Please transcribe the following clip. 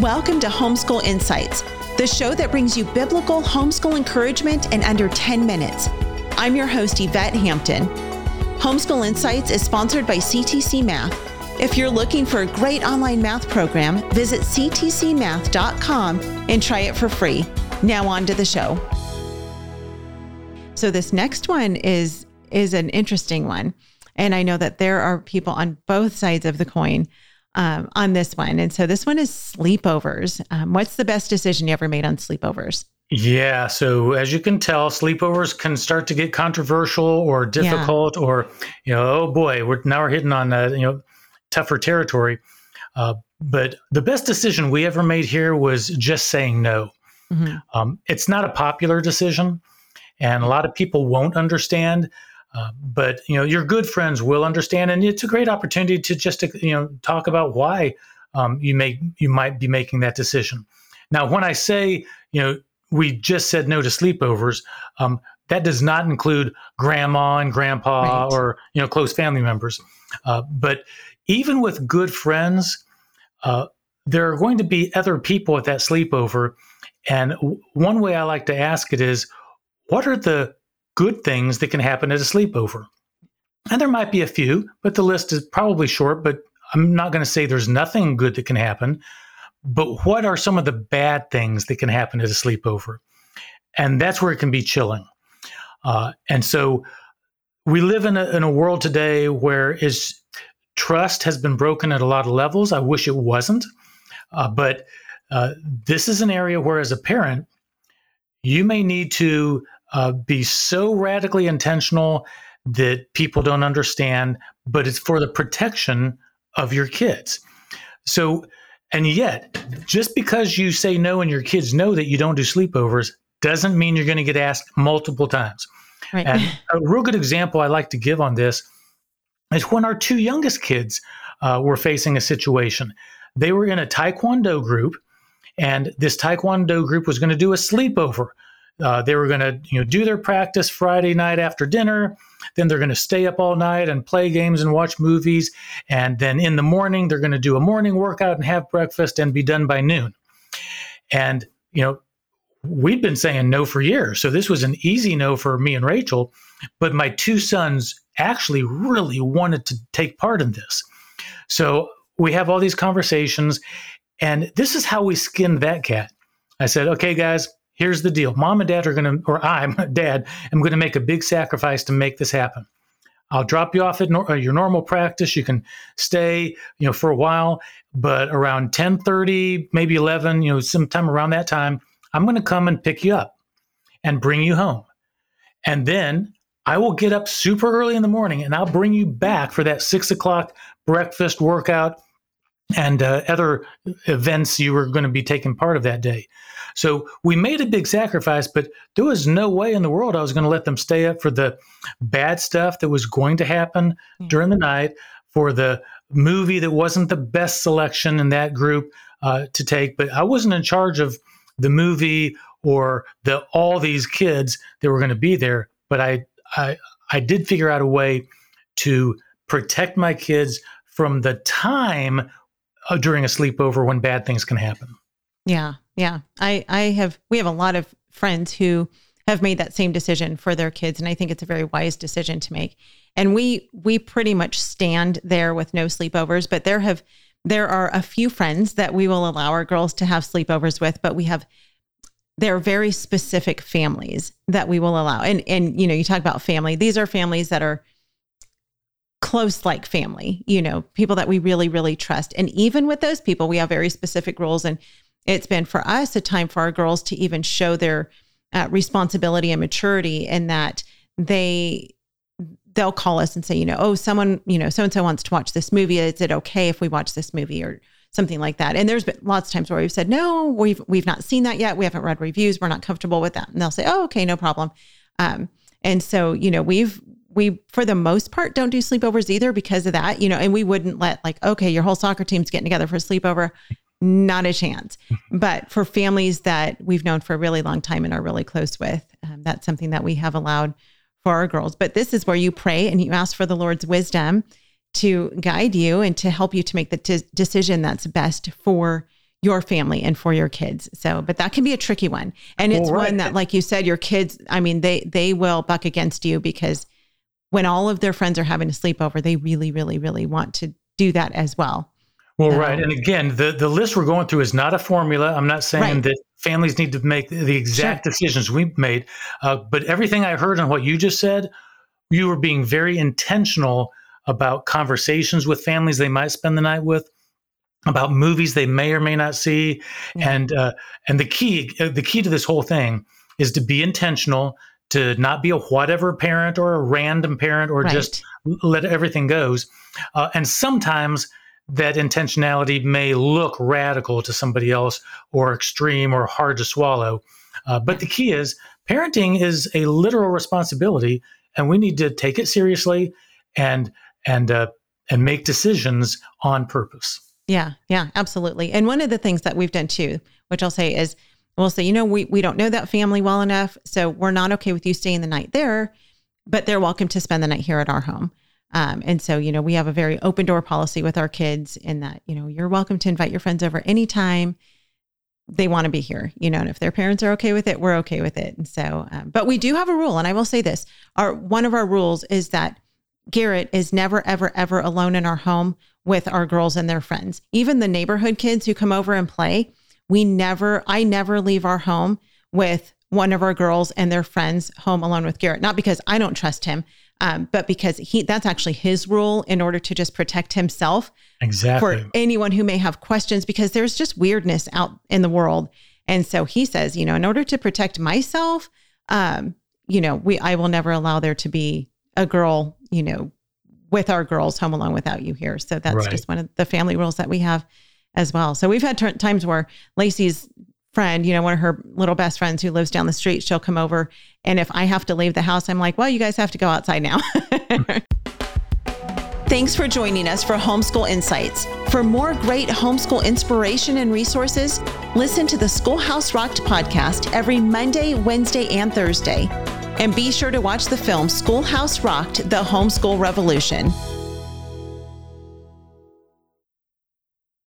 Welcome to Homeschool Insights, the show that brings you biblical homeschool encouragement in under 10 minutes. I'm your host, Yvette Hampton. Homeschool Insights is sponsored by CTC Math. If you're looking for a great online math program, visit ctcmath.com and try it for free. Now on to the show. So this next one is is an interesting one. And I know that there are people on both sides of the coin um, on this one. And so this one is sleepovers. Um, what's the best decision you ever made on sleepovers? Yeah. So as you can tell, sleepovers can start to get controversial or difficult, yeah. or you know, oh boy, we're now we're hitting on uh, you know tougher territory. Uh, but the best decision we ever made here was just saying no. Mm-hmm. Um, it's not a popular decision, and a lot of people won't understand. Uh, but you know, your good friends will understand, and it's a great opportunity to just to, you know talk about why um, you make you might be making that decision. Now, when I say you know we just said no to sleepovers, um, that does not include grandma and grandpa right. or you know close family members. Uh, but even with good friends, uh, there are going to be other people at that sleepover. And w- one way I like to ask it is, what are the good things that can happen at a sleepover. And there might be a few, but the list is probably short. But I'm not going to say there's nothing good that can happen. But what are some of the bad things that can happen at a sleepover? And that's where it can be chilling. Uh, and so we live in a, in a world today where is trust has been broken at a lot of levels. I wish it wasn't. Uh, but uh, this is an area where, as a parent, you may need to uh, be so radically intentional that people don't understand, but it's for the protection of your kids. So, and yet, just because you say no and your kids know that you don't do sleepovers doesn't mean you're going to get asked multiple times. Right. And a real good example I like to give on this is when our two youngest kids uh, were facing a situation. They were in a Taekwondo group, and this Taekwondo group was going to do a sleepover uh, they were going to you know do their practice Friday night after dinner. Then they're going to stay up all night and play games and watch movies. And then in the morning, they're going to do a morning workout and have breakfast and be done by noon. And you know, we'd been saying no for years, so this was an easy no for me and Rachael. But my two sons actually really wanted to take part in this. So we have all these conversations, and this is how we skinned that cat. I said, okay, guys, here's the deal. Mom and dad are going to or i'm dad am going to make a big sacrifice to make this happen. I'll drop you off at uh, your normal practice. You can stay you know for a while but around 10:30 maybe 11 you know sometime around that time i'm going to come and pick you up and bring you home. And then i will get up super early in the morning and i'll bring you back for that six o'clock breakfast workout and uh, other events you were going to be taking part of that day so we made a big sacrifice, but there was no way in the world I was going to let them stay up for the bad stuff that was going to happen mm-hmm. during the night, for the movie that wasn't the best selection in that group uh, to take. But I wasn't in charge of the movie or the all these kids that were going to be there. But I, I, I did figure out a way to protect my kids from the time Uh, during a sleepover when bad things can happen. Yeah, yeah. I I have we have a lot of friends who have made that same decision for their kids and I think it's a very wise decision to make. And we we pretty much stand there with no sleepovers, but there have there are a few friends that we will allow our girls to have sleepovers with, but we have they're very specific families that we will allow. And and you know, you talk about family. These are families that are close like family, you know, people that we really really trust. And even with those people, we have very specific rules and it's been for us a time for our girls to even show their uh, responsibility and maturity in that they they'll call us and say, you know, oh, someone, you know, so and so wants to watch this movie. Is it okay if we watch this movie or something like that? And there's been lots of times where we've said, no, we've we've not seen that yet. We haven't read reviews. We're not comfortable with that. And they'll say, oh, okay, no problem. Um, and so, you know, we've we for the most part don't do sleepovers either because of that, you know, and we wouldn't let like, okay, your whole soccer team's getting together for a sleepover not a chance. But for families that we've known for a really long time and are really close with, um, that's something that we have allowed for our girls. But this is where you pray and you ask for the Lord's wisdom to guide you and to help you to make the t- decision that's best for your family and for your kids. So, but that can be a tricky one. And it's right. one that, like you said, your kids, I mean, they, they will buck against you because when all of their friends are having a sleepover, they really, really, really want to do that as well. Well, so, right. And again, the, the list we're going through is not a formula. I'm not saying right. that families need to make the exact sure. decisions we've made. Uh, but everything I heard and what you just said, you were being very intentional about conversations with families they might spend the night with, about movies they may or may not see, yeah. and uh, and the key uh, the key to this whole thing is to be intentional, to not be a whatever parent or a random parent or right. just let everything goes, uh, and sometimes that intentionality may look radical to somebody else or extreme or hard to swallow. Uh, but the key is parenting is a literal responsibility, and we need to take it seriously and and uh, and make decisions on purpose. Yeah, yeah, absolutely. And one of the things that we've done too, which I'll say is, we'll say, you know, we we don't know that family well enough, so we're not okay with you staying the night there, but they're welcome to spend the night here at our home. Um, and so, you know, we have a very open door policy with our kids in that, you know, you're welcome to invite your friends over anytime they want to be here, you know, and if their parents are okay with it, we're okay with it. And so, um, but we do have a rule. And I will say this, our, one of our rules is that Garrett is never, ever, ever alone in our home with our girls and their friends. Even the neighborhood kids who come over and play, we never, I never leave our home with one of our girls and their friends home alone with Garrett. Not because I don't trust him, um, but because he that's actually his rule in order to just protect himself exactly for anyone who may have questions because there's just weirdness out in the world and so he says you know in order to protect myself um, you know we i will never allow there to be a girl you know with our girls home alone without you here so that's right. just one of the family rules that we have as well so we've had t- times where lacey's friend, you know, one of her little best friends who lives down the street, she'll come over. And if I have to leave the house, I'm like, well, you guys have to go outside now. Thanks for joining us for Homeschool Insights. For more great homeschool inspiration and resources, listen to the Schoolhouse Rocked podcast every Monday, Wednesday, and Thursday. And be sure to watch the film Schoolhouse Rocked The Homeschool Revolution.